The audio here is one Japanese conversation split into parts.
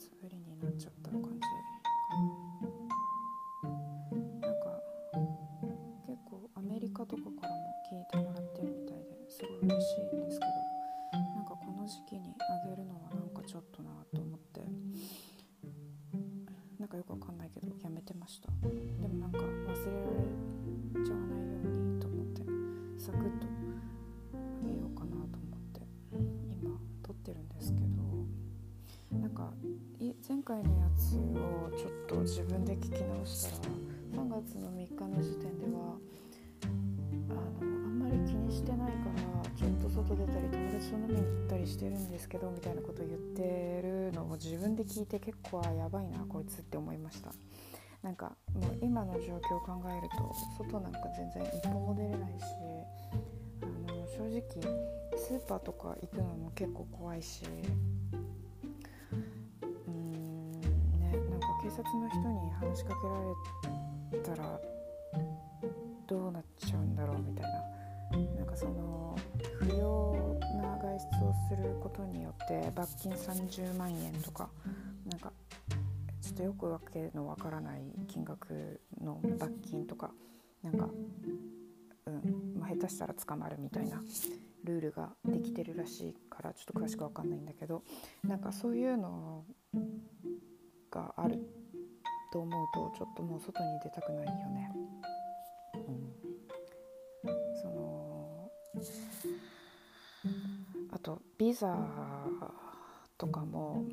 that's already 回のやつをちょっと自分で聞き直したら3月の3日の時点ではあのあんまり気にしてないからちょっと外出たり友達と飲みに行ったりしてるんですけどみたいなことを言ってるのを自分で聞いて結構やばいなこいつって思いましたなんかもう今の状況を考えると外なんか全然一歩も出れないしあの正直スーパーとか行くのも結構怖いし察の人に話しかけられたらどうなっちゃうんだろうみたいななんかその不要な外出をすることによって罰金30万円とかなんかちょっとよくわけのわからない金額の罰金とかなんか、うんまあ、下手したら捕まるみたいなルールができてるらしいからちょっと詳しくわかんないんだけどなんかそういうのがあると思うとちょっともう外に出たくないよね。うん、そのあとビザとかも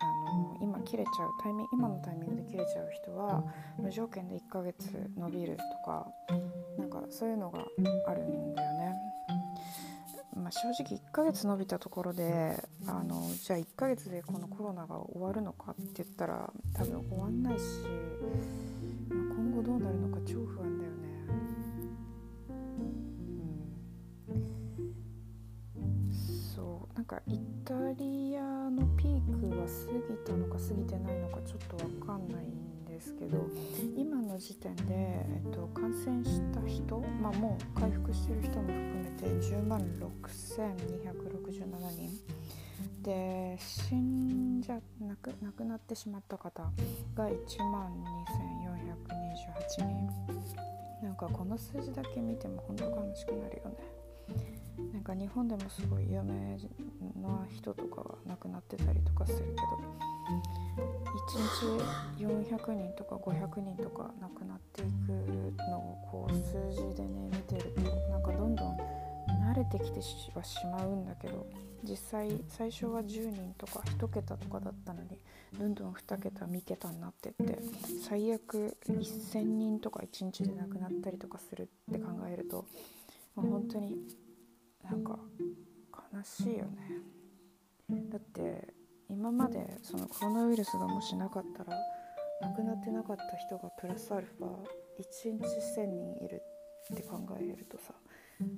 あの今切れちゃうタイミング今のタイミングで切れちゃう人は無条件で1ヶ月伸びるとかなんかそういうのがあるんだよね。正直1ヶ月伸びたところであのじゃあ1ヶ月でこのコロナが終わるのかって言ったら多分終わんないし、まあ、今後どうなるのか超不安だよね。うん、そうなんかイタリアのピークは過ぎたのか過ぎてないのかちょっと分かんないんですけど今の時点で、えっと、感染した人、まあ、もう回復してる人も含めて10万6267人。で死んじゃなく亡くなってしまった方が1万2428人。なんかこの数字だけ見ても本当悲しくなるよね。なんか日本でもすごい有名な人とかが亡くなってたりとかするけど。1日400人とか500人とか亡くなっていくのをこう数字でね見てるとなんかどんどん慣れてきてはしまうんだけど実際最初は10人とか1桁とかだったのにどんどん2桁3桁になってって最悪1000人とか1日で亡くなったりとかするって考えるともう本当になんか悲しいよね。だって今までそのコロナウイルスがもしなかったら亡くなってなかった人がプラスアルファ1日1000人いるって考えるとさ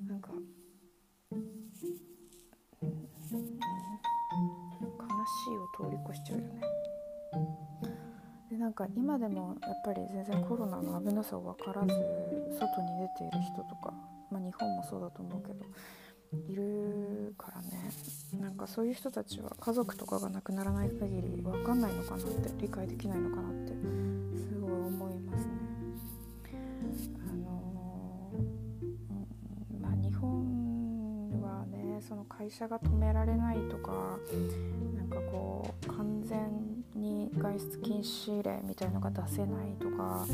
なんか、うん、悲しいを通り越しちゃうよね。でなんか今でもやっぱり全然コロナの危なさを分からず外に出ている人とか、まあ、日本もそうだと思うけどいるからねなんかそういう人たちは家族とかが亡くならない限り分かんないのかなって理解できないのかなってすごい思いますね。あのー、まあ、日本はねその会社が止められないとかなんかこう完全に外出禁止令みたいのが出せないとか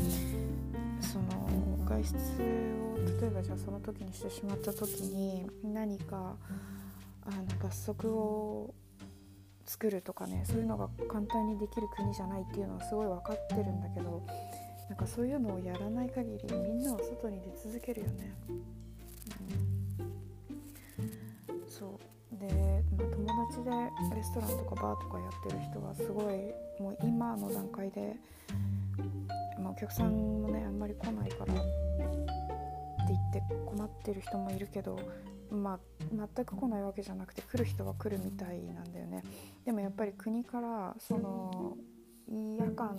その外出を例えばじゃあその時にしてしまった時に何かあの罰則を作るとかねそういうのが簡単にできる国じゃないっていうのはすごい分かってるんだけどなんかそういうのをやらない限りみんなは外に出続けるよね。うん、そうで、まあ、友達でレストランとかバーとかやってる人はすごいもう今の段階で、まあ、お客さんもねあんまり来ないからって言って困ってる人もいるけどまあ、全く来ないわけじゃなくて来る人は来るみたいなんだよね。でもやっぱり国からその夜間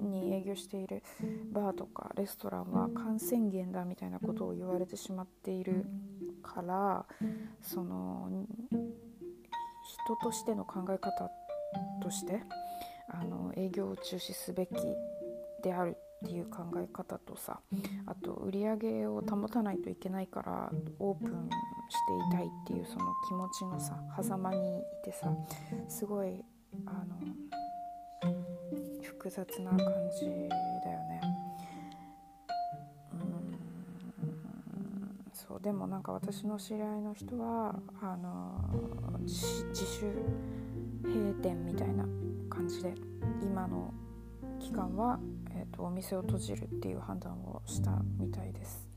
に営業しているバーとかレストランは感染源だみたいなことを言われてしまっているからその人としての考え方としてあの営業を中止すべきであるっていう考え方とさあと売り上げを保たないといけないからオープンしていたいっていうその気持ちのさ狭間にいてさすごいあの複雑な感じだよね。うんそうでもなんか私の知り合いの人はあの自主閉店みたいな感じで今の期間は、えーと、お店を閉じるっていう判断をしたみたいです。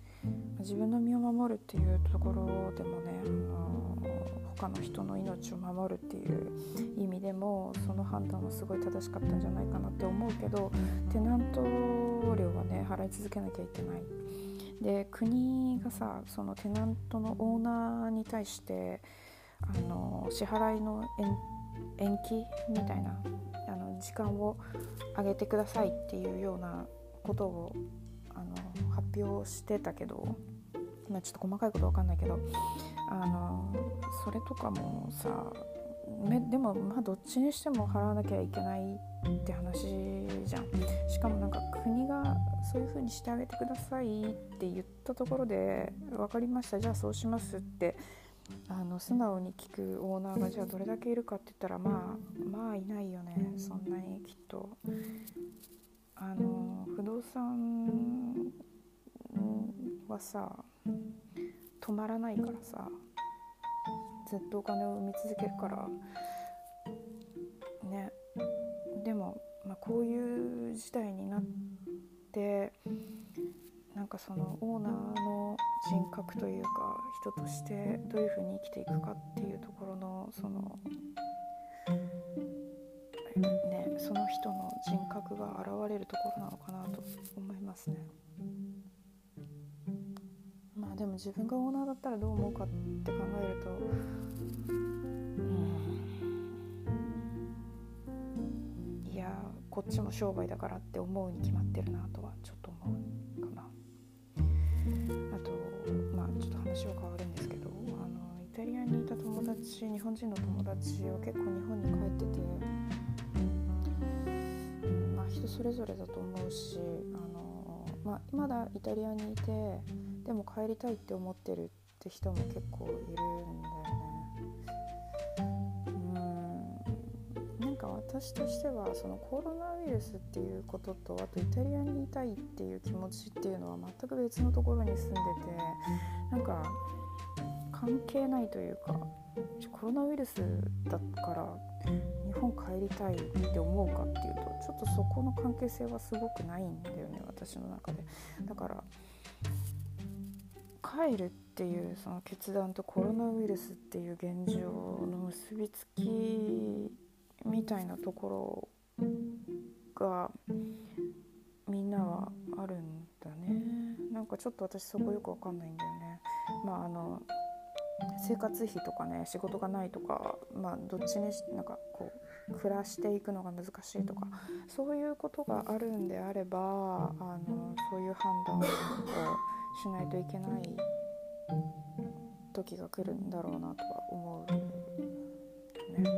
自分の身を守るっていうところでもね、あの他の人の命を守るっていう意味でもその判断はすごい正しかったんじゃないかなって思うけどテナント料はね払い続けなきゃいけない。で国がさそのテナントのオーナーに対してあの支払いの延延期みたいなあの時間を上げてくださいっていうようなことをあの発表してたけど、まあ、ちょっと細かいこと分かんないけどあのそれとかもさでもまあどっちにしても払わなきゃいけないって話じゃん。しかもなんか国がそういう風にしてあげてくださいって言ったところで分かりました。じゃあそうしますってあの素直に聞くオーナーがじゃあどれだけいるかって言ったらまあまあいないよねそんなにきっと。あの不動産はさ止まらないからさずっとお金を生み続けるからね。でも、まあ、こういう事態になってなんかそのオーナーの人格というか人としてどういうふうに生きていくかっていうところのそのねその人の人格が現れるところなのかなと思いますね。まあでも自分がオーナーだったらどう思うかって考えるとうんいやこっちも商売だからって思うに決まってるなとはちょった友達日本人の友達は結構日本に帰ってて、うんまあ、人それぞれだと思うしあの、まあ、まだイタリアにいてでも帰りたいって思ってるって人も結構いるんだよね。うんなんか私としてはそのコロナウイルスっていうこととあとイタリアにいたいっていう気持ちっていうのは全く別のところに住んでてなんか関係ないというかコロナウイルスだから日本帰りたいって思うかっていうとちょっとそこの関係性はすごくないんだよね私の中で。だから帰るっていうその決断とコロナウイルスっていう現状の結びつきみたいなところがみんなはあるんだね。なんかちょっと私そこよくわかんないんだよね。まああの生活費とかね仕事がないとかまあどっちにしなんかこう暮らしていくのが難しいとかそういうことがあるんであればあのそういう判断をしないといけない時が来るんだろうなとは思うね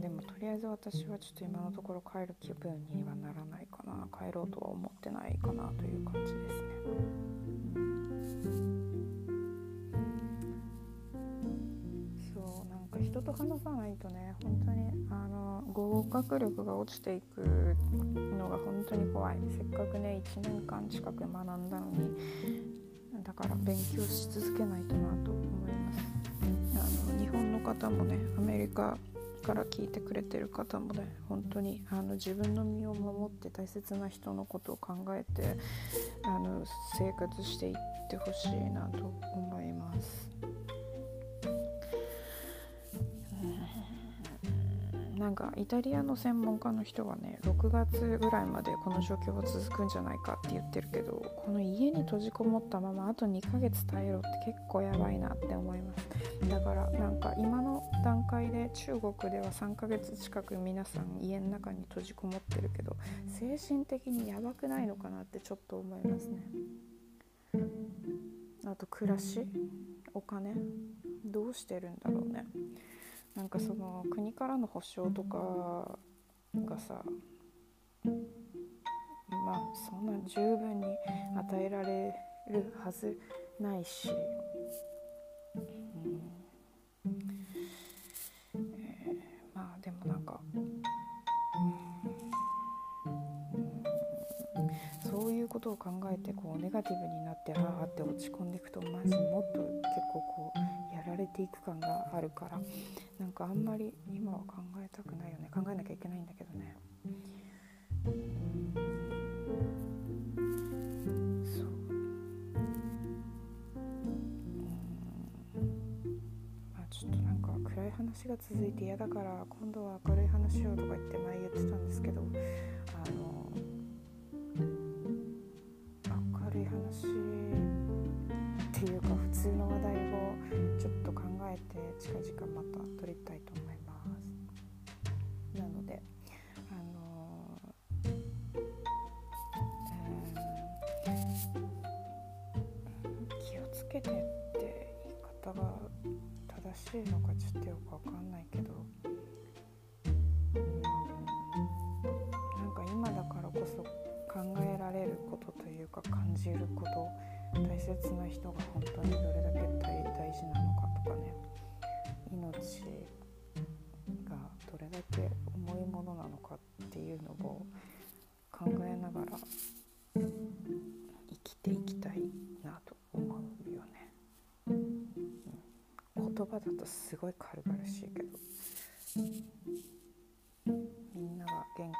でもと。りあえず私はちょっと今のところ帰る気分にはならないかな帰ろうとは思ってないかなという感じですね。と話さないとね本当にあの合格力が落ちていくのが本当に怖いせっかくね1年間近く学んだのにだから勉強し続けないとなと思いますあの日本の方もねアメリカから聞いてくれてる方もね本当にあの自分の身を守って大切な人のことを考えてあの生活していってほしいなと思います。なんかイタリアの専門家の人はね6月ぐらいまでこの状況は続くんじゃないかって言ってるけどこの家に閉じこもったままあと2ヶ月耐えろって結構やばいなって思います。だからなんか今の段階で中国では3ヶ月近く皆さん家の中に閉じこもってるけど精神的にやばくないのかなってちょっと思いますね。あと暮らし？お金？どうしてるんだろうね。なんかその国からの保証とかがさまあそんな十分に与えられるはずないし、うん。えー、まあでもなんか、うん、そういうことを考えてこうネガティブになってああって落ち込んでいくとまずもっと結構こうていく感があるからなんかあんまり今は考えたくないよね。考えなきゃいけないんだけどね。ちょっと何か暗い話が続いて嫌だから今度は明るい話をとか言って前言ってたんですけどあ正しいのかちょっとよくわかんないけど、うん、なんか今だからこそ考えられることというか感じること大切な人が本当にどれだけ大事なのかとかね。命がどれだけ重いものなのかっていうのを考えながら葉だとすごい軽々しいけど。みんなが元気？